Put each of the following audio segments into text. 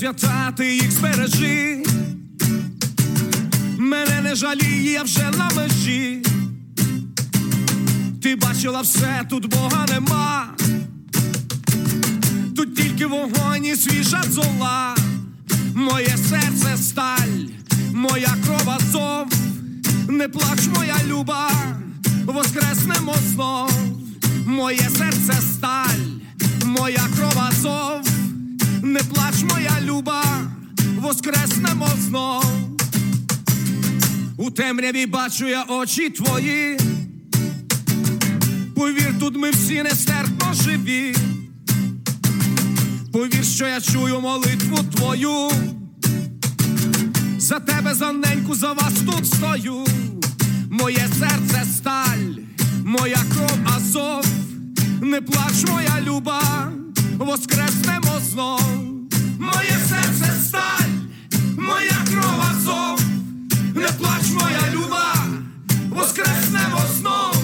Свята, ти їх збережи. Мене не жаліє, я вже на межі. Ти бачила все, тут Бога нема. Тут тільки вогонь і свіжа зола. Моє серце сталь, моя кров азов. Не плач, моя люба, воскреснемо знов. Моє серце сталь, моя кров азов. Не плач, моя люба, воскреснемо знов. У темряві бачу я очі твої. Повір, тут ми всі нестерпно живі. Повір, що я чую молитву твою. За тебе, за неньку, за вас тут стою. Моє серце сталь, моя кров азов. Не плач, моя люба, воскреснемо знов. Моє серце сталь, моя кров азов. Не плач, моя люба, воскреснемо знов.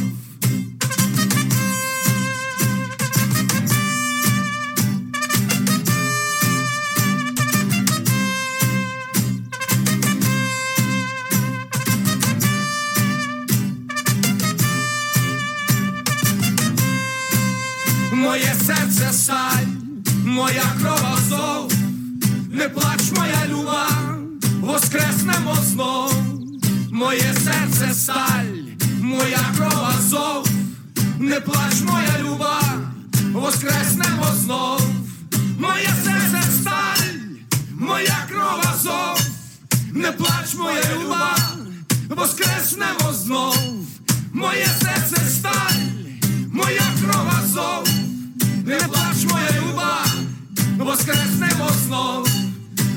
Моє серце сталь, моя кров азов. Не плач, моя люба, воскреснемо знов. Моє серце сталь, моя кров азов. Не плач, моя люба, воскреснемо знов. Моє серце сталь, моя кров азов. Не плач, моя люба, воскреснемо знов. Моє серце сталь, моя кров азов. Не плач, моя люба, Воскреснемо знов,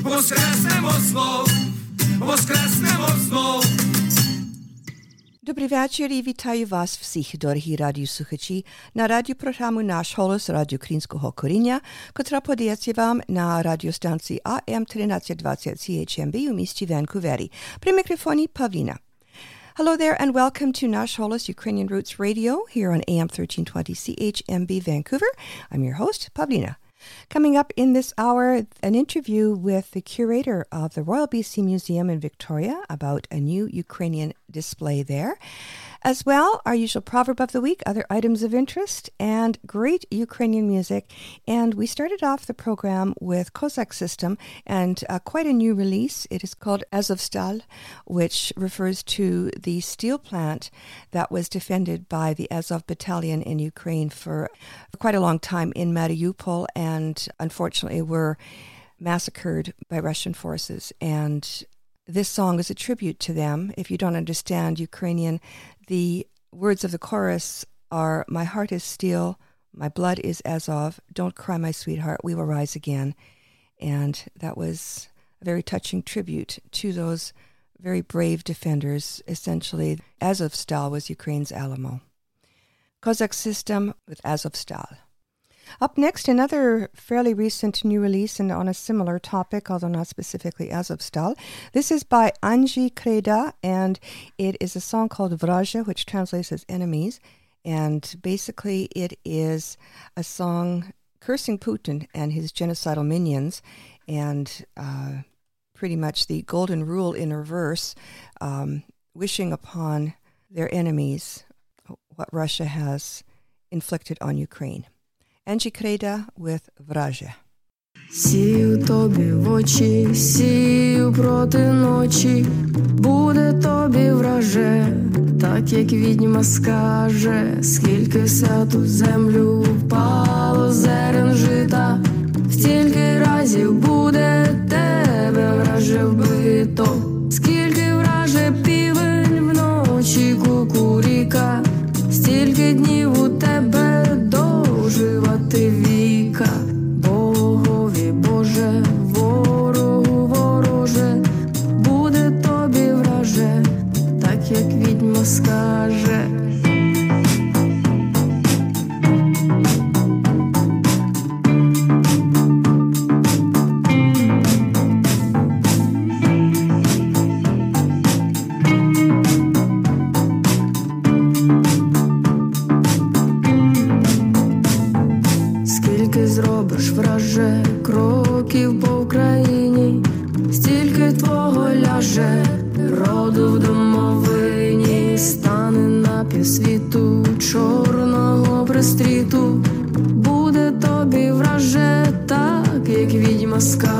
воскреснемо знов, воскреснемо знов. Dobry večer i witaju vas všich, drahí radiosluchači, na radioprogramu Náš holos Radio Krínskoho Korinja, která podjece vám na radiostanci AM 1320 CHMB u místě Vancouveri. Pri mikrofoni Pavlina. Hello there, and welcome to Nash Holos Ukrainian Roots Radio here on AM 1320 CHMB Vancouver. I'm your host, Pavlina. Coming up in this hour, an interview with the curator of the Royal BC Museum in Victoria about a new Ukrainian display there. As well, our usual proverb of the week, other items of interest, and great Ukrainian music. And we started off the program with Kozak System and uh, quite a new release. It is called Azovstal, which refers to the steel plant that was defended by the Azov Battalion in Ukraine for quite a long time in Mariupol, and unfortunately were massacred by Russian forces. And this song is a tribute to them. If you don't understand Ukrainian, the words of the chorus are My heart is steel, my blood is Azov, don't cry, my sweetheart, we will rise again. And that was a very touching tribute to those very brave defenders. Essentially, Azovstal was Ukraine's Alamo. Kozak system with Azovstal. Up next, another fairly recent new release and on a similar topic, although not specifically as of Azovstal. This is by Anji Kreda, and it is a song called Vraja, which translates as enemies. And basically, it is a song cursing Putin and his genocidal minions, and uh, pretty much the golden rule in reverse, um, wishing upon their enemies what Russia has inflicted on Ukraine. Angie Kreda with Vraje. Сію тобі в очі, сію проти ночі, буде тобі враже, так як відьма скаже, скільки сяту землю впало зерен жита, стільки разів буде тебе враже вбито, пристріту, буде тобі враже, так як відьма скаже,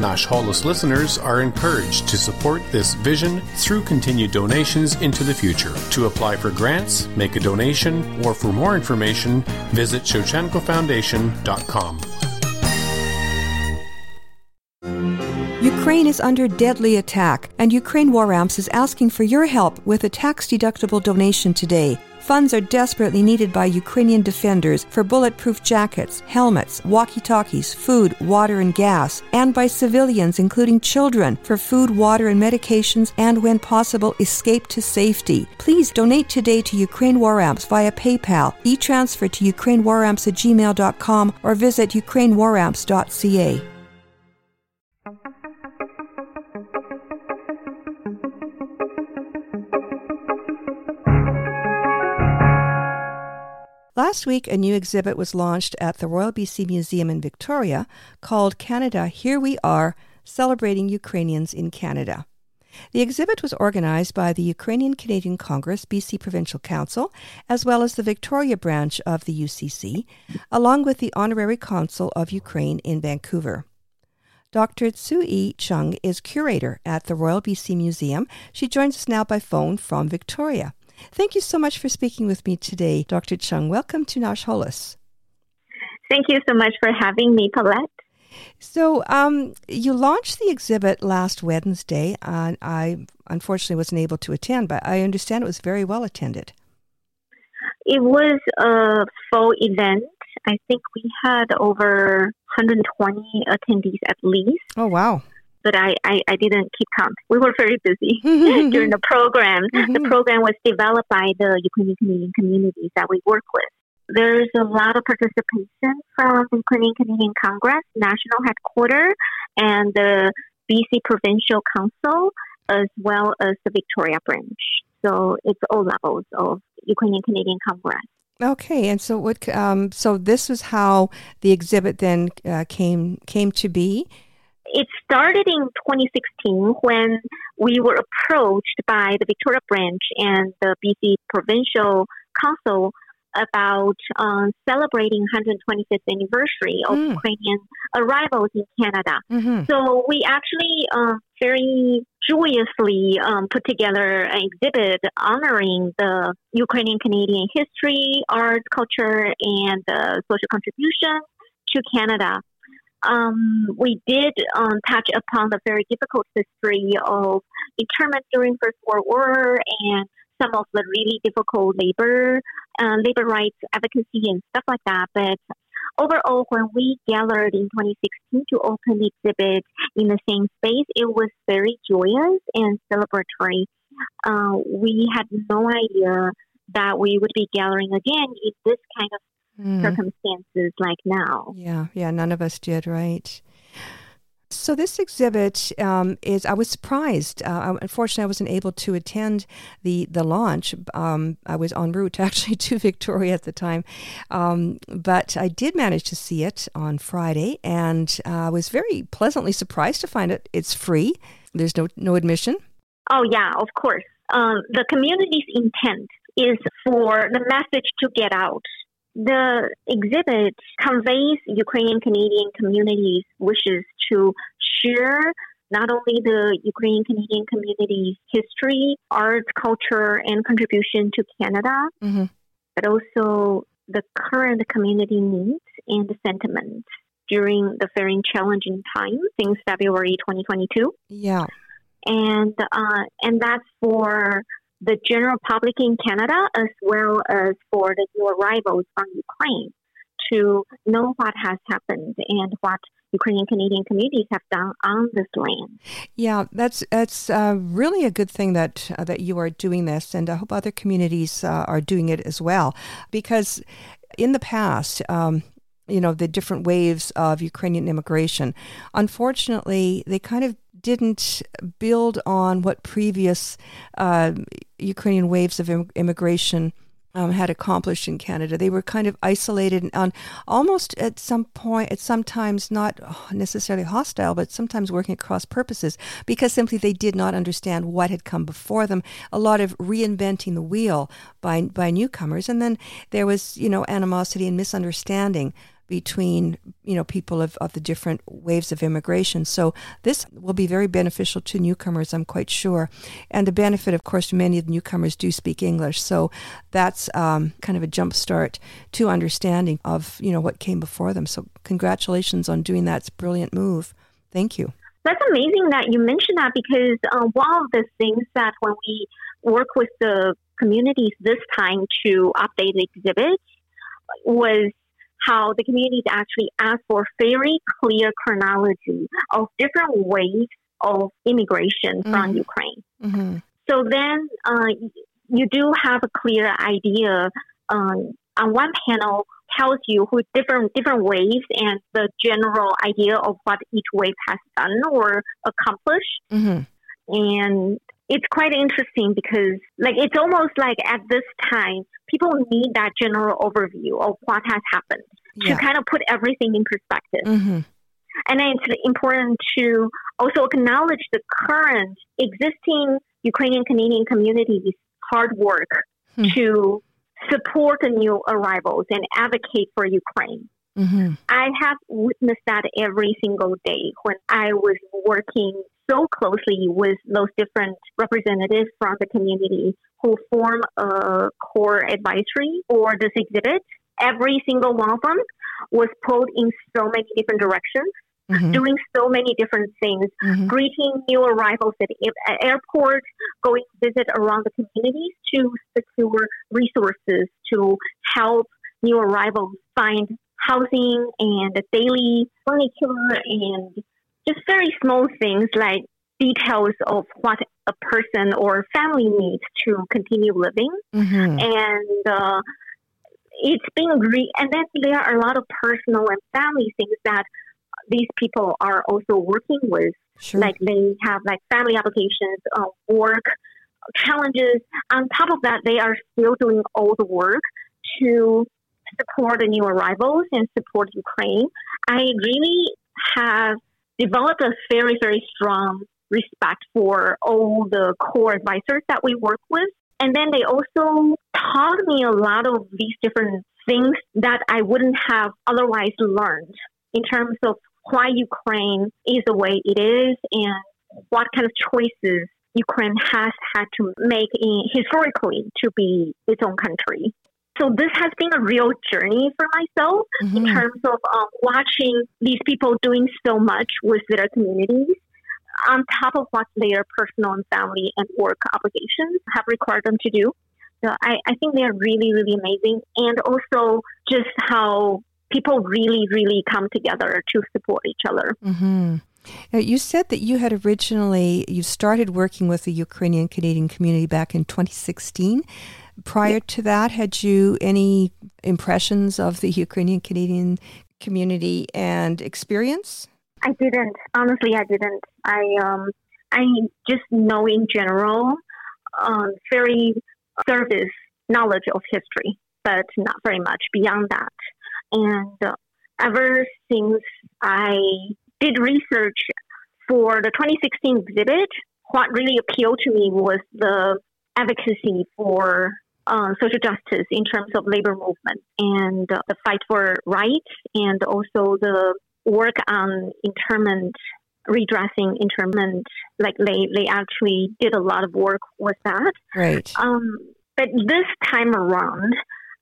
Nash Holos listeners are encouraged to support this vision through continued donations into the future. To apply for grants, make a donation, or for more information, visit ShevchenkoFoundation.com. Ukraine is under deadly attack, and Ukraine War Amps is asking for your help with a tax deductible donation today. Funds are desperately needed by Ukrainian defenders for bulletproof jackets, helmets, walkie talkies, food, water, and gas, and by civilians, including children, for food, water, and medications, and when possible, escape to safety. Please donate today to Ukraine War Amps via PayPal, e transfer to UkraineWarAmps at gmail.com, or visit UkraineWarAmps.ca. Last week, a new exhibit was launched at the Royal BC Museum in Victoria called Canada Here We Are Celebrating Ukrainians in Canada. The exhibit was organized by the Ukrainian Canadian Congress, BC Provincial Council, as well as the Victoria branch of the UCC, along with the Honorary Consul of Ukraine in Vancouver. Dr. Tsu Chung is curator at the Royal BC Museum. She joins us now by phone from Victoria. Thank you so much for speaking with me today, Dr. Chung. Welcome to Nash Holos. Thank you so much for having me, Paulette. So, um, you launched the exhibit last Wednesday, and I unfortunately wasn't able to attend, but I understand it was very well attended. It was a full event. I think we had over 120 attendees at least. Oh, wow. But I, I, I didn't keep count. We were very busy during the program. The program was developed by the Ukrainian Canadian communities that we work with. There's a lot of participation from the Ukrainian Canadian Congress, National Headquarters, and the BC Provincial Council, as well as the Victoria branch. So it's all levels of Ukrainian Canadian Congress. Okay, and so what? Um, so this was how the exhibit then uh, came came to be. It started in 2016 when we were approached by the Victoria branch and the BC Provincial Council about um, celebrating 125th anniversary of mm. Ukrainian arrivals in Canada. Mm-hmm. So we actually um, very joyously um, put together an exhibit honoring the Ukrainian Canadian history, art, culture, and uh, social contribution to Canada. Um, we did um, touch upon the very difficult history of internment during First World War and some of the really difficult labor uh, labor rights advocacy and stuff like that. But overall, when we gathered in 2016 to open the exhibit in the same space, it was very joyous and celebratory. Uh, we had no idea that we would be gathering again in this kind of mm. circumstances like now. Yeah, yeah, none of us did, right? So this exhibit um, is. I was surprised. Uh, unfortunately, I wasn't able to attend the the launch. Um, I was en route actually to Victoria at the time, um, but I did manage to see it on Friday, and uh, I was very pleasantly surprised to find it. It's free. There's no no admission. Oh yeah, of course. Um, the community's intent is for the message to get out the exhibit conveys Ukrainian Canadian communities' wishes to share not only the Ukrainian Canadian community's history, art, culture, and contribution to Canada, mm-hmm. but also the current community needs and sentiments during the very challenging time since February 2022. Yeah. And uh, and that's for the general public in Canada as well as for the new arrivals from Ukraine to know what has happened and what Ukrainian Canadian communities have done on this land. Yeah, that's that's uh, really a good thing that uh, that you are doing this, and I hope other communities uh, are doing it as well, because in the past. Um, you know the different waves of Ukrainian immigration. Unfortunately, they kind of didn't build on what previous uh, Ukrainian waves of Im- immigration um, had accomplished in Canada. They were kind of isolated and almost at some point, at sometimes not necessarily hostile, but sometimes working at cross purposes because simply they did not understand what had come before them. A lot of reinventing the wheel by by newcomers, and then there was you know animosity and misunderstanding between you know people of, of the different waves of immigration. So this will be very beneficial to newcomers, I'm quite sure. And the benefit, of course, many of the newcomers do speak English, so that's um, kind of a jump start to understanding of you know what came before them. So congratulations on doing that. It's brilliant move. Thank you. That's amazing that you mentioned that because uh, one of the things that when we work with the communities this time to update the exhibit was how the communities actually asked for very clear chronology of different waves of immigration mm-hmm. from Ukraine. Mm-hmm. So then uh, you do have a clear idea. Um, on one panel tells you who different different waves and the general idea of what each wave has done or accomplished. Mm-hmm. And it's quite interesting because like it's almost like at this time people need that general overview of what has happened yeah. to kind of put everything in perspective mm-hmm. and then it's important to also acknowledge the current existing ukrainian canadian communities hard work mm-hmm. to support the new arrivals and advocate for ukraine mm-hmm. i have witnessed that every single day when i was working so closely with those different representatives from the community who form a core advisory for this exhibit. Every single one of them was pulled in so many different directions. Mm-hmm. Doing so many different things, mm-hmm. greeting new arrivals at, airports, going to visit around the communities to secure resources to help new arrivals find housing and daily furniture and just very small things like details of what a person or family needs to continue living. Mm-hmm. And uh, it's been re- and then there are a lot of personal and family things that these people are also working with. Sure. Like they have like family obligations, uh, work challenges. On top of that, they are still doing all the work to support the new arrivals and support Ukraine, I really have developed a very, very strong respect for all the core advisors that we work with. And then they also taught me a lot of these different things that I wouldn't have otherwise learned in terms of why Ukraine is the way it is and what kind of choices Ukraine has had to make in, historically to be its own country. So this has been a real journey for myself mm-hmm. in terms of um, watching these people doing so much with their communities on top of what their personal and family and work obligations have required them to do. So I, I think they are really, really amazing. And also just how people really, really come together to support each other. Mm-hmm. Now, you said that you had originally you started working with the Ukrainian Canadian community back in 2016. Prior yeah. to that, had you any impressions of the Ukrainian Canadian community and experience? I didn't. Honestly, I didn't. I um, I just know in general, um, very service knowledge of history, but not very much beyond that. And uh, ever since I did research for the 2016 exhibit, what really appealed to me was the advocacy for uh, social justice in terms of labor movement and uh, the fight for rights and also the work on internment redressing internment like they they actually did a lot of work with that. Right. Um, but this time around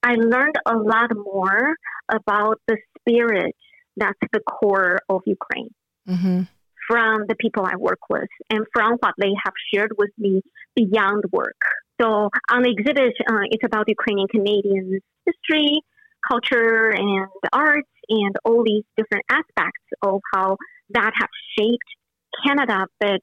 i learned a lot more about the spirit that's the core of ukraine mm-hmm. from the people i work with and from what they have shared with me beyond work so on the exhibit uh, it's about ukrainian canadian history culture and arts and all these different aspects of how that have shaped Canada. But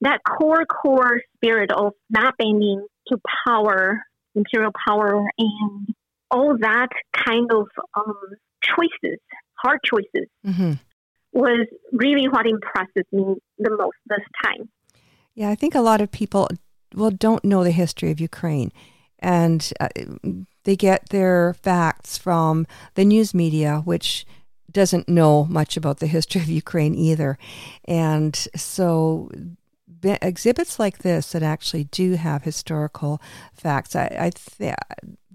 that core, core spirit of not bending to power, imperial power, and all that kind of um, choices, hard choices, mm-hmm. was really what impresses me the most this time. Yeah, I think a lot of people, well, don't know the history of Ukraine. And uh, they get their facts from the news media, which doesn't know much about the history of Ukraine either. And so exhibits like this that actually do have historical facts, I, I th-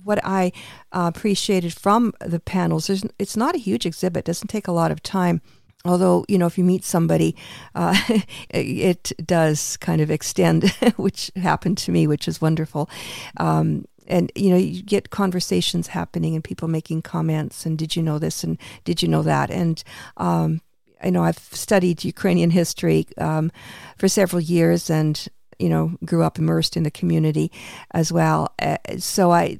what I uh, appreciated from the panels is it's not a huge exhibit, it doesn't take a lot of time. Although, you know, if you meet somebody, uh, it does kind of extend, which happened to me, which is wonderful. Um, and you know you get conversations happening and people making comments and did you know this and did you know that and um, I know I've studied Ukrainian history um, for several years and you know grew up immersed in the community as well uh, so I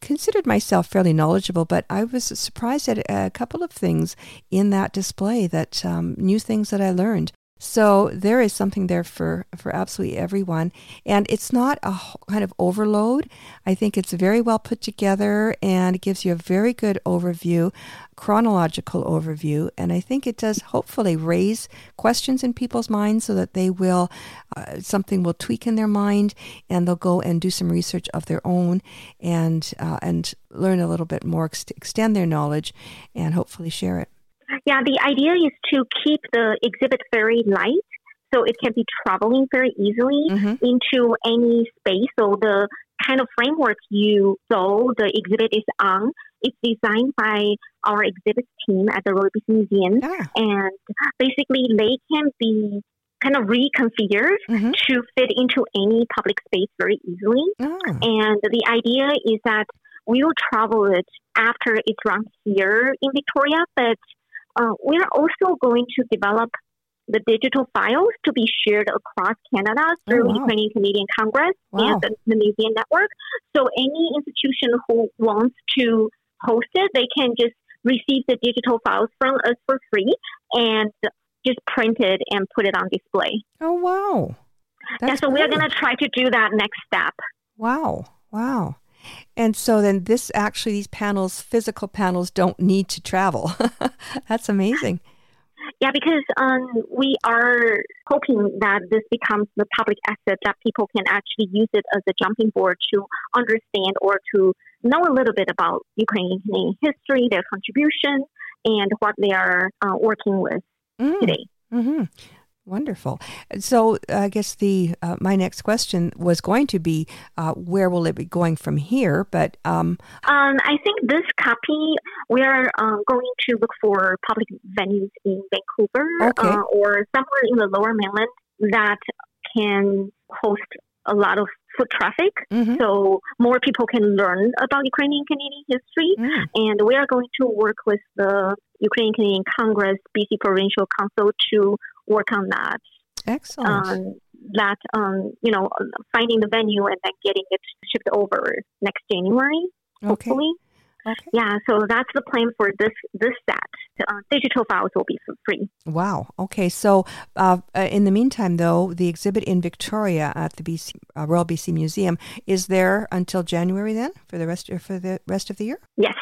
considered myself fairly knowledgeable, but I was surprised at a couple of things in that display that um, new things that I learned. So there is something there for, for absolutely everyone. And it's not a kind of overload. I think it's very well put together and it gives you a very good overview, chronological overview. And I think it does hopefully raise questions in people's minds so that they will, uh, something will tweak in their mind and they'll go and do some research of their own and, uh, and learn a little bit more, extend their knowledge and hopefully share it. Yeah, the idea is to keep the exhibit very light so it can be traveling very easily mm-hmm. into any space. So the kind of framework you saw the exhibit is on is designed by our exhibit team at the Royal Museum, yeah. and basically they can be kind of reconfigured mm-hmm. to fit into any public space very easily. Oh. And the idea is that we will travel it after it's run here in Victoria, but uh, we're also going to develop the digital files to be shared across Canada through oh, wow. Ukrainian Canadian Congress wow. and the, the, Museum Network. So any institution who wants to host it, they can just receive the digital files from us for free and just print it and put it on display. Oh wow! That's yeah, so we're going to try to do that next step. Wow! Wow! And so then this actually these panels, physical panels don't need to travel. That's amazing. Yeah, because um, we are hoping that this becomes the public asset that people can actually use it as a jumping board to understand or to know a little bit about Ukrainian history, their contribution, and what they are uh, working with mm. today. Mm-hmm. Wonderful. So I guess the uh, my next question was going to be uh, where will it be going from here? But um, um, I think this copy we are uh, going to look for public venues in Vancouver okay. Uh, or somewhere in the Lower Mainland that can host a lot of foot traffic, mm-hmm. so more people can learn about Ukrainian Canadian history. Mm. And we are going to work with the Ukrainian Canadian Congress, BC Provincial Council to work on that. Excellent. Um, that um, you know, finding the venue and then getting it shipped over next January, okay. hopefully. Okay. Yeah, so that's the plan for this this set. Uh, digital files will be free. Wow. Okay. So, uh, uh in the meantime, though, the exhibit in Victoria at the BC, uh, Royal BC Museum is there until January. Then for the rest for the rest of the year. Yes.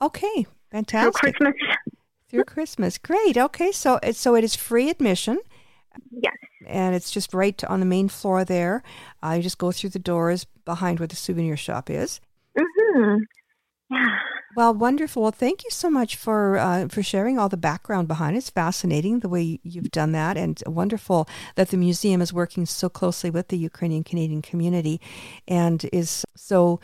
Okay. Fantastic. Through Christmas. Through Christmas. Great. Okay. So, so it is free admission. Yes. And it's just right on the main floor there. Uh, you just go through the doors behind where the souvenir shop is. Mm-hmm. Yeah. Well, wonderful. Well, thank you so much for uh, for sharing all the background behind it. It's fascinating the way you've done that, and wonderful that the museum is working so closely with the Ukrainian Canadian community, and is so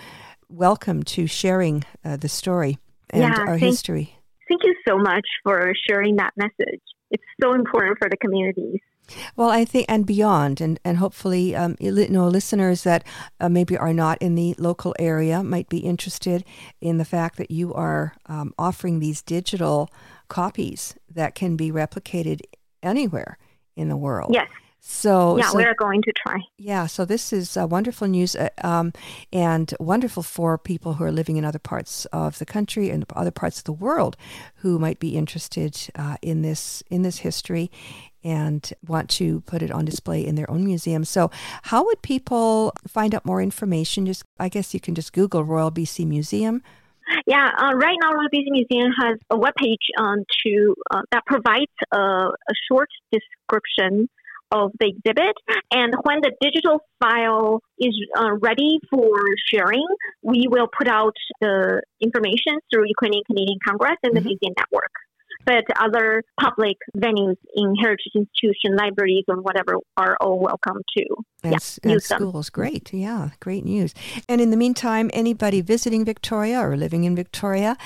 welcome to sharing uh, the story and yeah, our thank, history. Thank you so much for sharing that message. It's so important for the communities. Well, I think, and beyond, and, and hopefully, um, you know, listeners that uh, maybe are not in the local area might be interested in the fact that you are um, offering these digital copies that can be replicated anywhere in the world. Yes. So yeah, so, we're going to try. Yeah, so this is uh, wonderful news, uh, um, and wonderful for people who are living in other parts of the country and other parts of the world who might be interested uh, in this in this history and want to put it on display in their own museum. So, how would people find out more information? Just, I guess you can just Google Royal BC Museum. Yeah, uh, right now Royal BC Museum has a webpage um, to uh, that provides a, a short description of the exhibit. And when the digital file is uh, ready for sharing, we will put out the information through Ukrainian Canadian Congress and the mm-hmm. museum network but other public venues in heritage institution, libraries, or whatever are all welcome to. And, yeah, and schools, great, yeah, great news. And in the meantime, anybody visiting Victoria or living in Victoria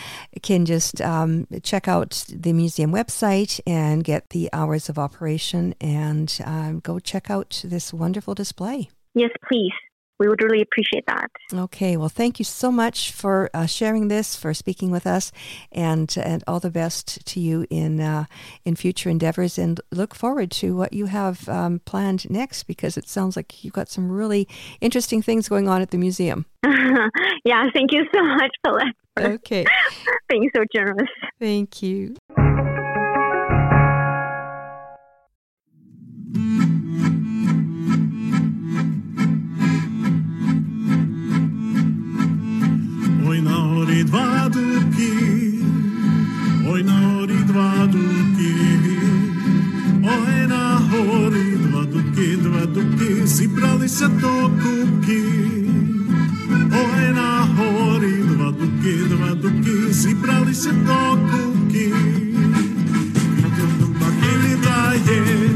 can just um, check out the museum website and get the hours of operation and um, go check out this wonderful display. Yes, please we would really appreciate that. Okay, well, thank you so much for uh, sharing this, for speaking with us, and and all the best to you in uh, in future endeavors. And look forward to what you have um, planned next, because it sounds like you've got some really interesting things going on at the museum. yeah, thank you so much, Paulette. Okay, being so generous. Thank you. Brali se do kubky. Vidím tu bakili daje, took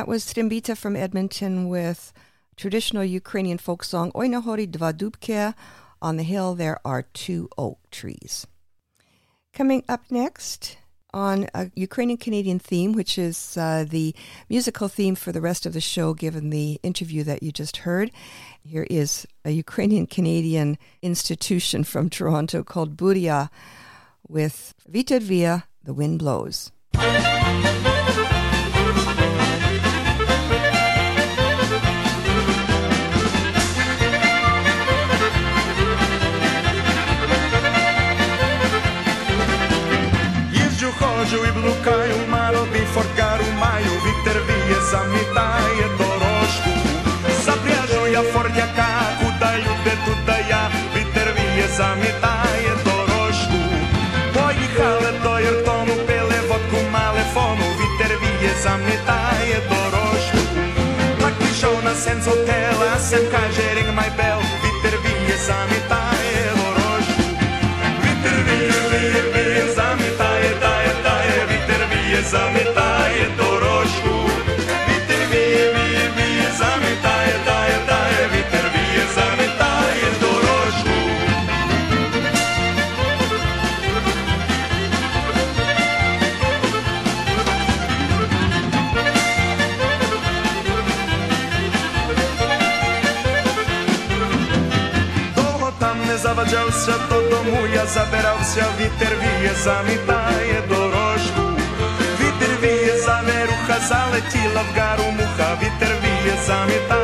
that was Stimbita from Edmonton with traditional Ukrainian folk song Oy Nahori On the hill, there are two oak trees. Coming up next on a Ukrainian Canadian theme, which is uh, the musical theme for the rest of the show, given the interview that you just heard. Here is a Ukrainian Canadian institution from Toronto called Buria with Vita Via, The Wind Blows. Кружил и блукаю, мароди форгару маю, вітер віє, замітає дорожку. Запряжу я форняка, куда люди, туда я, вітер віє, замітає дорожку. Поїхали до Єртону, пили водку малефону, вітер віє, замітає дорожку. Так пішов на сенс готела, сен каже, рінг май бел, вія, забирався вітер віє, замітає дорожку, вітер віє, заверуха залетіла в гару муха, вітер віє, замітає.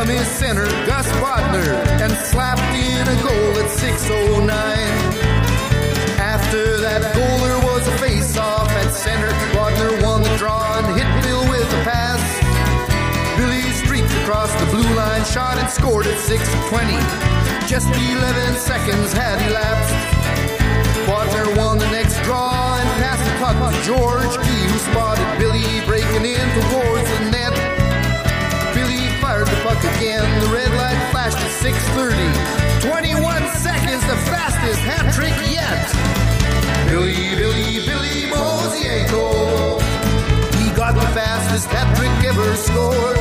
From his center, Gus Bodnar, and slapped in a goal at 6.09. After that goal, there was a face-off at center. Bodnar won the draw and hit Bill with a pass. Billy streaked across the blue line, shot and scored at 6.20. Just 11 seconds had elapsed. Bodnar won the next draw and passed the puck to George Gee, who spotted Billy breaking in towards the again. The red light flashed at 6:30. 21 seconds, the fastest hat trick yet. Billy, Billy, Billy Mosienko. He got the fastest hat trick ever scored.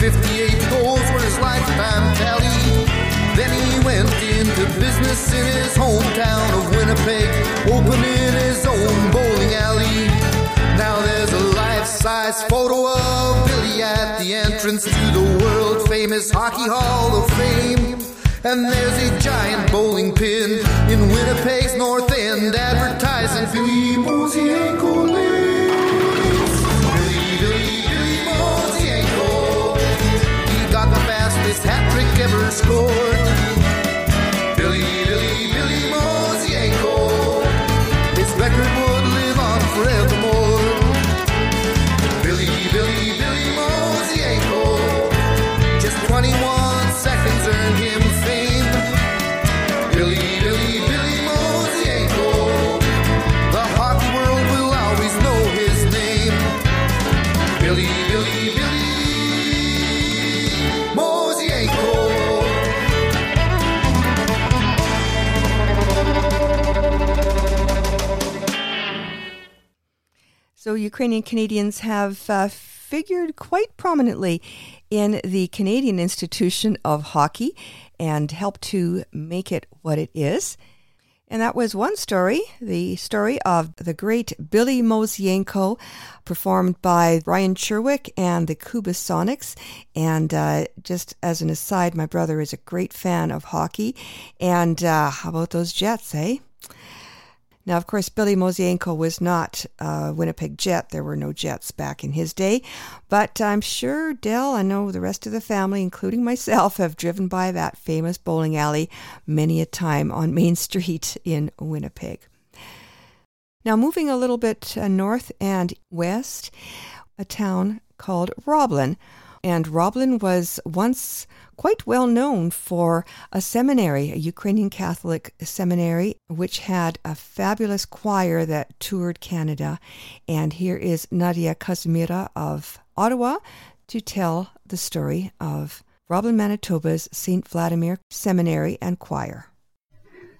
258 goals were his lifetime tally. Then he went into business in his hometown of Winnipeg, opening his own bowling alley. Now there's a life-size photo of Billy at the entrance to the world famous Hockey Hall of Fame. And there's a giant bowling pin in Winnipeg's North End advertising Billy Mosienko hat trick Ukrainian Canadians have uh, figured quite prominently in the Canadian Institution of Hockey and helped to make it what it is. And that was one story, the story of the great Billy Mosienko, performed by Ryan Sherwick and the Cuba Sonics. And uh, just as an aside, my brother is a great fan of hockey. And uh, how about those Jets, eh? Now, of course, Billy Mosienko was not a Winnipeg Jet. There were no Jets back in his day. But I'm sure Dell, I know the rest of the family, including myself, have driven by that famous bowling alley many a time on Main Street in Winnipeg. Now, moving a little bit uh, north and west, a town called Roblin. And Roblin was once quite well known for a seminary, a Ukrainian Catholic seminary, which had a fabulous choir that toured Canada. And here is Nadia Kazymyra of Ottawa to tell the story of Roblin, Manitoba's St. Vladimir Seminary and Choir.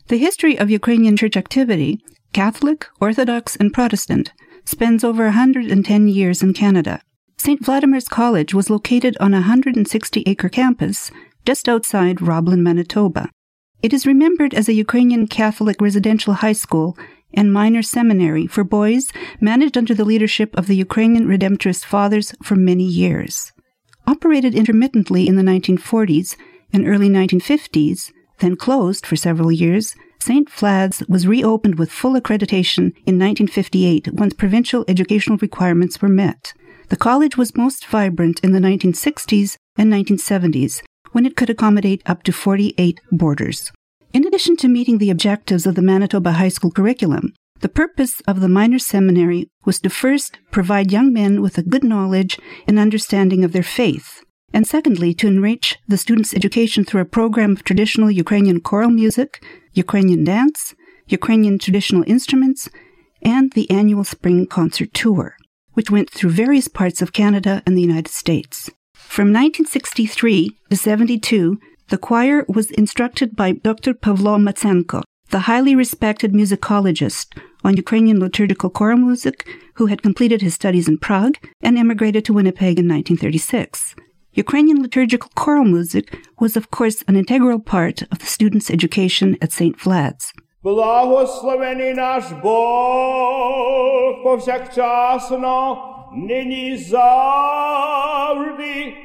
The history of Ukrainian church activity, Catholic, Orthodox, and Protestant, spans over 110 years in Canada. St. Vladimir's College was located on a 160 acre campus just outside Roblin, Manitoba. It is remembered as a Ukrainian Catholic residential high school and minor seminary for boys managed under the leadership of the Ukrainian Redemptorist Fathers for many years. Operated intermittently in the 1940s and early 1950s, then closed for several years, St. Vlad's was reopened with full accreditation in 1958 once provincial educational requirements were met. The college was most vibrant in the 1960s and 1970s when it could accommodate up to 48 boarders. In addition to meeting the objectives of the Manitoba High School curriculum, the purpose of the minor seminary was to first provide young men with a good knowledge and understanding of their faith, and secondly, to enrich the students' education through a program of traditional Ukrainian choral music, Ukrainian dance, Ukrainian traditional instruments, and the annual spring concert tour, which went through various parts of Canada and the United States. From 1963 to 72, the choir was instructed by Dr. Pavlo Matsenko, the highly respected musicologist, on Ukrainian liturgical choral music, who had completed his studies in Prague and emigrated to Winnipeg in 1936. Ukrainian liturgical choral music was, of course, an integral part of the students' education at St. Vlad's. Благословений наш Бог повсякчасно, нині завжди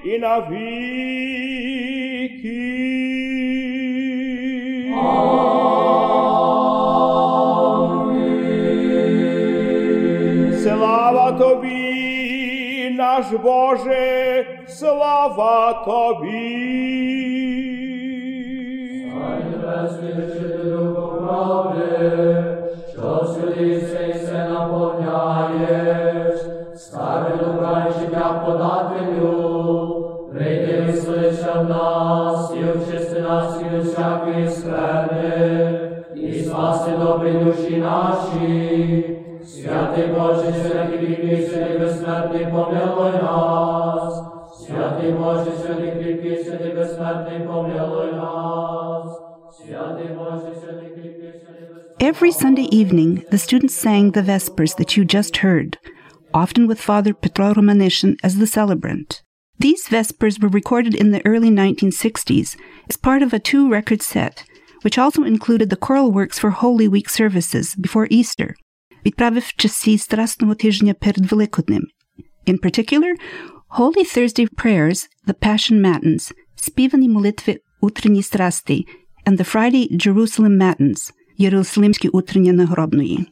і навіки. Слава тобі, наш Боже, слава тобі. Що сюди се наповняєш, скарби добра і життя подателю, прийди вислися в нас і очисти нас від усякої скверни, і спаси добрі душі наші. Святий Боже, святий кріпкий, святий безсмертний, помилуй нас. Святий Боже, святий кріпкий, святий безсмертний, помилуй нас. Every Sunday evening, the students sang the Vespers that you just heard, often with Father Petro Romanishin as the celebrant. These Vespers were recorded in the early 1960s as part of a two record set, which also included the choral works for Holy Week services before Easter. In particular, Holy Thursday prayers, the Passion Matins, Spivani Mulitvi utreni strasti, and the Friday Jerusalem Matins, Єрусалимські утрення нагробної.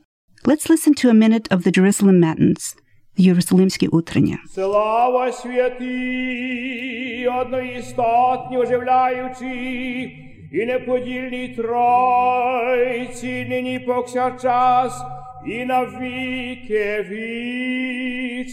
Let's listen to a minute of the Jerusalem Matins, the Єрусалимські утрення. Слава святій, одноістотні оживляючи, і неподільній Тройці, нині повсякчас, і на віки вічні.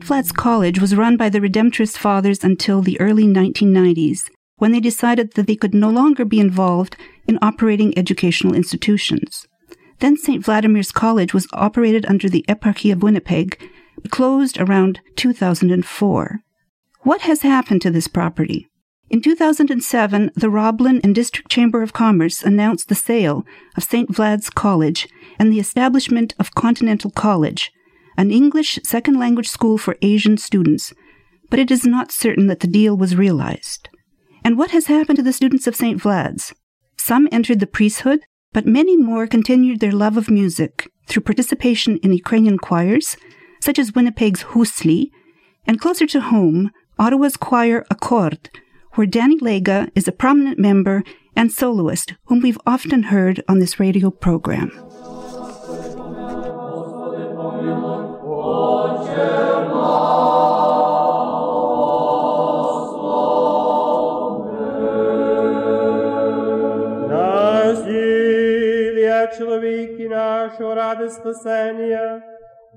St. Vlad's College was run by the Redemptorist Fathers until the early 1990s, when they decided that they could no longer be involved in operating educational institutions. Then St. Vladimir's College was operated under the Eparchy of Winnipeg, but closed around 2004. What has happened to this property? In 2007, the Roblin and District Chamber of Commerce announced the sale of St. Vlad's College and the establishment of Continental College, an English second language school for Asian students, but it is not certain that the deal was realized. And what has happened to the students of St. Vlad's? Some entered the priesthood, but many more continued their love of music through participation in Ukrainian choirs, such as Winnipeg's Husli, and closer to home, Ottawa's choir Accord, where Danny Lega is a prominent member and soloist whom we've often heard on this radio program. Чоловіки нашого ради спасення,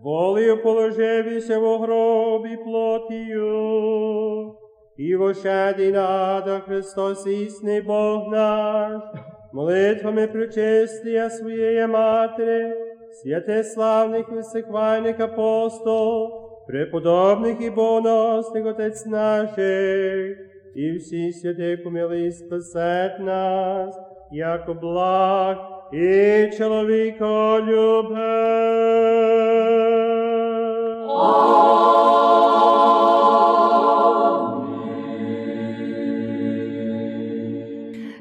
волею положився в гробі плотію, і вощаді нада Христос існий Бог наш, молитвами причистия своєї Матері, святе славних і всехвальних апостол, преподобних і боносних Отець наших, і всі святі помили спасет нас, як благ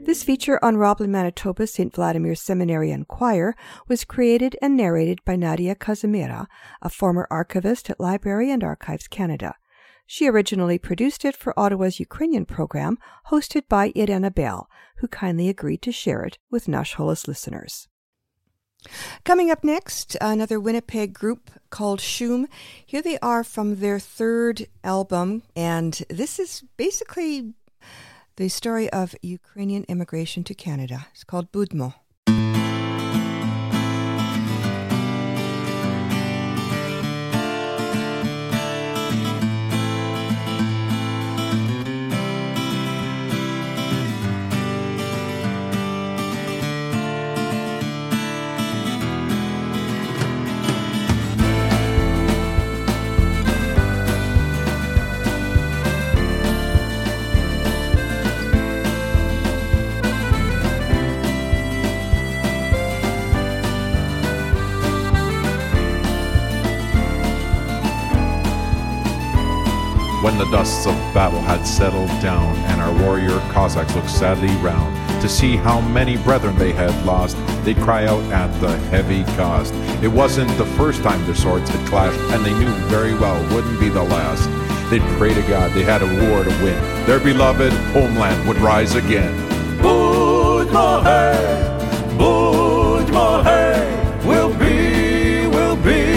This feature on Roblin, Manitoba St. Vladimir Seminary and Choir was created and narrated by Nadia Kazymyra, a former archivist at Library and Archives Canada. She originally produced it for Ottawa's Ukrainian program, hosted by Irena Bell, who kindly agreed to share it with Nash Holos listeners. Coming up next, another Winnipeg group called Shum. Here they are from their third album, and this is basically the story of Ukrainian immigration to Canada. It's called Budmo. The dusts of battle had settled down, and our warrior Cossacks looked sadly round to see how many brethren they had lost, they'd cry out at the heavy cost. It wasn't the first time their swords had clashed, and they knew very well wouldn't be the last. They'd pray to God they had a war to win. Their beloved homeland would rise again. Budmo hey, we'll be, we'll be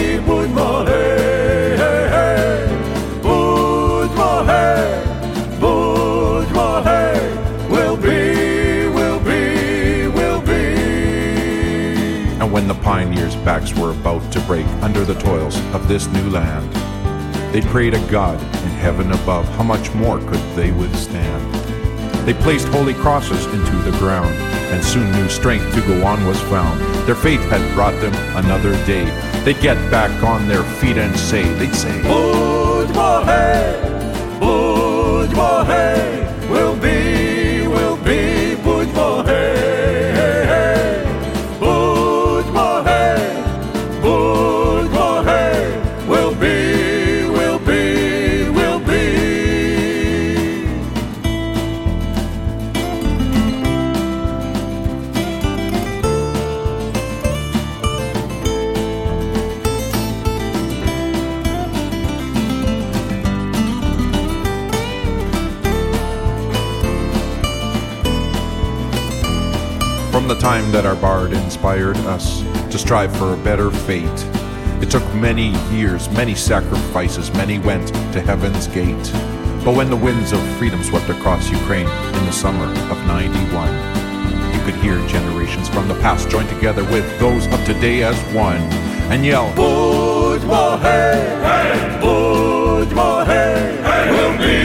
were about to break under the toils of this new land, they prayed a God in heaven above how much more could they withstand. They placed holy crosses into the ground, and soon new strength to go on was found. Their faith had brought them another day. They'd get back on their feet and say, they'd say, hey, Budmo that our bard inspired us to strive for a better fate, it took many years, many sacrifices, many went to heaven's gate. But when the winds of freedom swept across Ukraine in the summer of 91, you could hear generations from the past join together with those of today as one and yell, we'll be,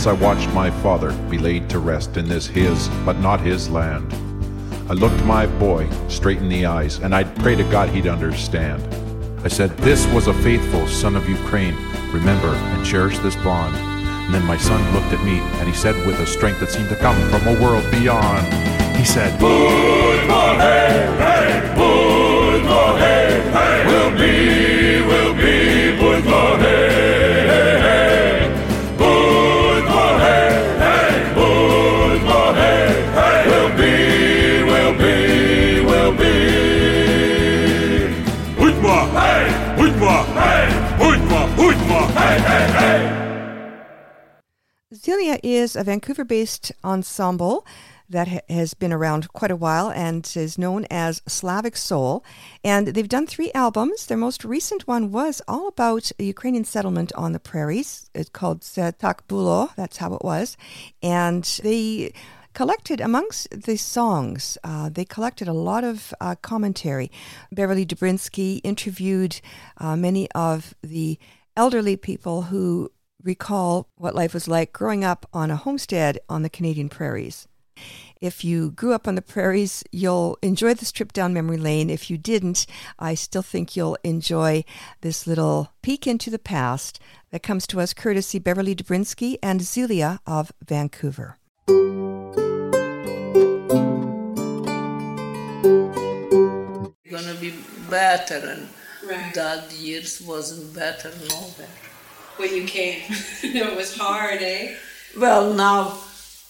as I watched my father be laid to rest in this his, but not his land, I looked my boy straight in the eyes, and I'd pray to God he'd understand. I said, This was a faithful son of Ukraine. Remember and cherish this bond. And then my son looked at me, and he said with a strength that seemed to come from a world beyond, he said, Budmo hey, hey, hey, we'll be, Is a Vancouver based ensemble that ha- has been around quite a while and is known as Slavic Soul. And they've done three albums. Their most recent one was all about a Ukrainian settlement on the prairies. It's called Setak Bulo, that's how it was. And they collected amongst the songs, uh, they collected a lot of uh, commentary. Beverly Dobrinsky interviewed uh, many of the elderly people who recall what life was like growing up on a homestead on the Canadian prairies. If you grew up on the prairies, you'll enjoy this trip down memory lane. If you didn't, I still think you'll enjoy this little peek into the past that comes to us courtesy Beverly Dobrinsky and Zulia of Vancouver. Gonna be better, and Right. that years wasn't better nowhere. When you came, it was hard, eh? Well, now,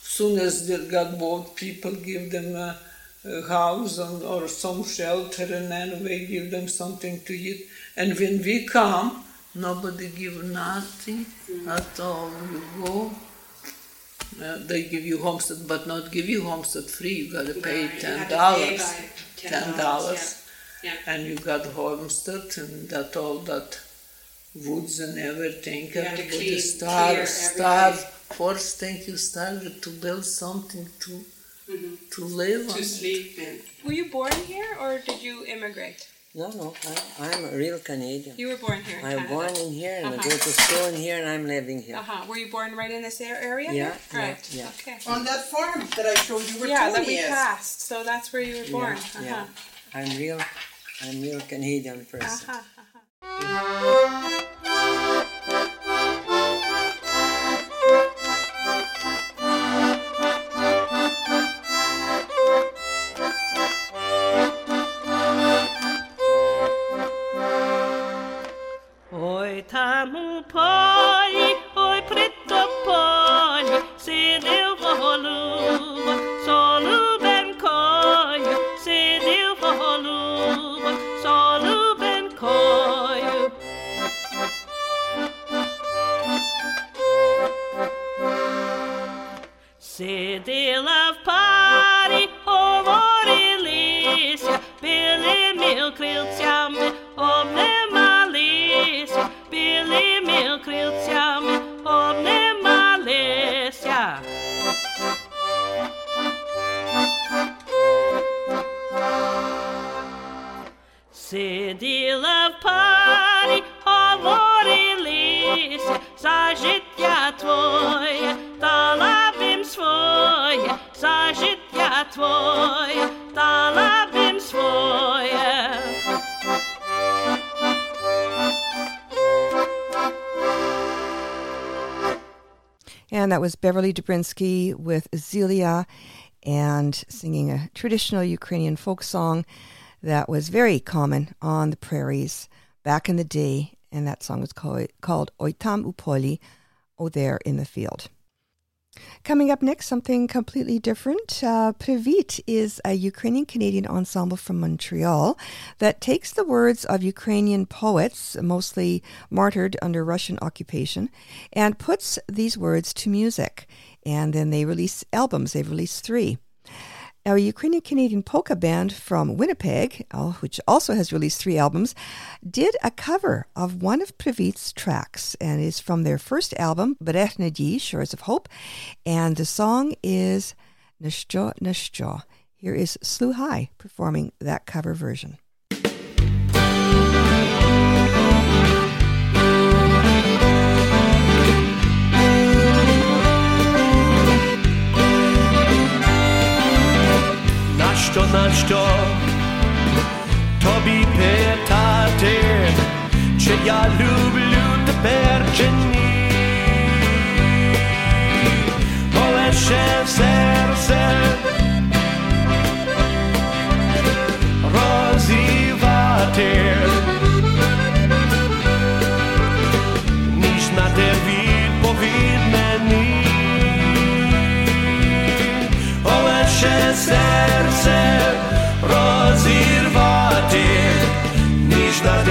soon as they got bored, people give them a, a house and, or some shelter, and anyway give them something to eat. And when we come, nobody give nothing at all. You go. Uh, they give you homestead, but not give you homestead free. You gotta pay ten had to pay dollars. Ten $10, dollars. yeah, And you got homestead and that all that woods and everything. You have to Everybody clean- starve, clear starve. First thing you started to build something to to live on. To sleep in. Were you born here or did you immigrate? No, no, I, I'm a real Canadian. You were born here I'm Canada. born in here and I Uh-huh. go to school in here and I'm living here. Uh-huh. Were you born right in this area? Yeah, here? yeah, Right. yeah. Okay. On that farm that I showed you where yeah, that we is. passed. So that's where you were born. Yeah, uh-huh. yeah. I'm real, I'm real Canadian person. Uh-huh. Thank you. And that was Beverly Dobrinsky with Zelia and singing a traditional Ukrainian folk song that was very common on the prairies back in the day. And that song was called, called Oitam Upoli, O There in the Field. Coming up next, something completely different. Uh, Privit is a Ukrainian Canadian ensemble from Montreal that takes the words of Ukrainian poets, mostly martyred under Russian occupation, and puts these words to music. And then they release albums. They've released three. A Ukrainian Canadian polka band from Winnipeg, which also has released three albums, did a cover of one of Privit's tracks and is from their first album, "Berechnadi" Shores of Hope. And the song is Nashjo Nashjo. Here is Slu High performing that cover version. Нащо, нащо тобі питати, чи я люблю тепер чи ні? Бо лише серце. Розівати, nasze serce rozirwati niż na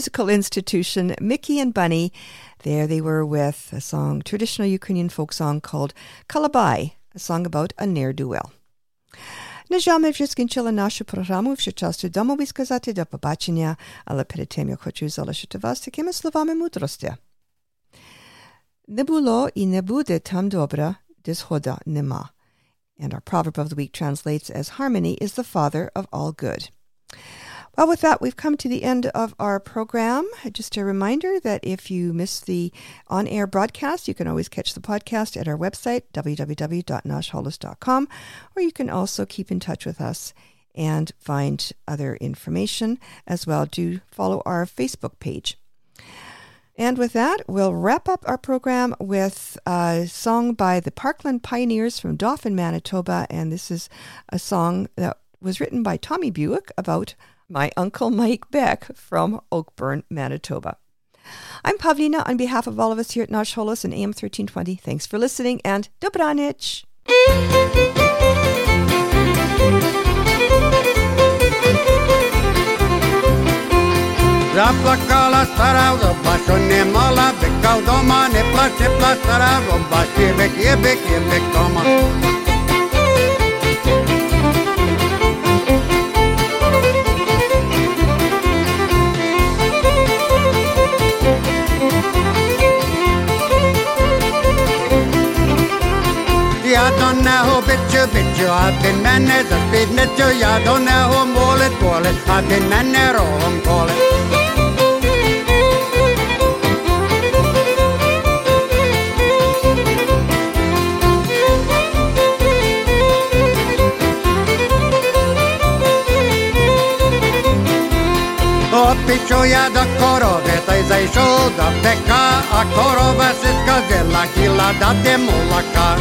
Musical Institution, Mickey and Bunny. There they were with a song, traditional Ukrainian folk song called Kalabai, a song about a ne'er-do-well. На жаль, ми вже скінчили нашу програму, вже час додому сказати до побачення, але перед тим я хочу залишити вас такими словами мудрості. Не було і не буде там добра, де згода нема. And our proverb of the week translates as harmony is the father of all good. Well, with that, we've come to the end of our program. Just a reminder that if you miss the on air broadcast, you can always catch the podcast at our website, www.nashholos.com, or you can also keep in touch with us and find other information as well. Do follow our Facebook page. And with that, we'll wrap up our program with a song by the Parkland Pioneers from Dauphin, Manitoba. And this is a song that was written by Tommy Buick about my uncle Mike Beck from Oakburn, Manitoba. I'm Pavlina on behalf of all of us here at Našholos Holos and AM 1320. Thanks for listening and dobranich. vitjo, aattin menneitä spidnetjo ja tonne on puolet puolet, aattin menne rohon puolet. Опічу я до корови, та й зайшов до пека, а корова си сказала, хіла дати молока.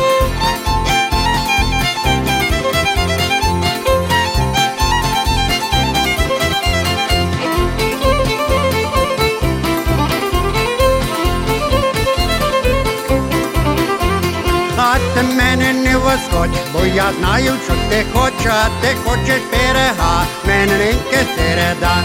проти мене не восходь, бо я знаю, що ти хочеш, а ти хочеш берега, мене неньке середа.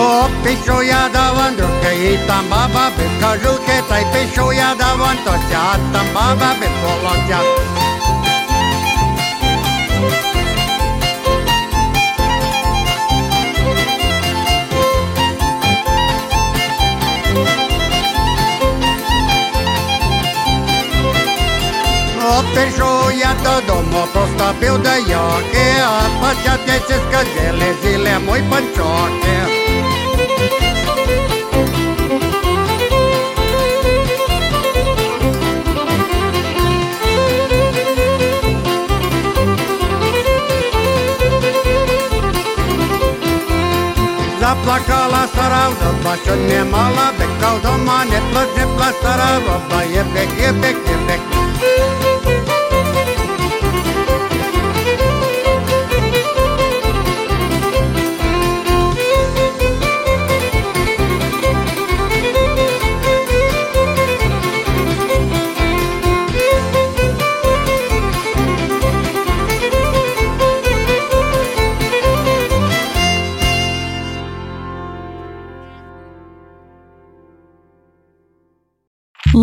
О, пішов я даван, Вандрюки, і там баба без кожухи, та й пишу я даван, Вантося, а там баба без волосся. perjoiată Domnul prosta piudă ioche Apacea te țescă zile, zile mui păncioche. La placa la sarau, da bașu ne mala Becau doma, ne plăce plasara Roba e bec, e bec, e bec, e bec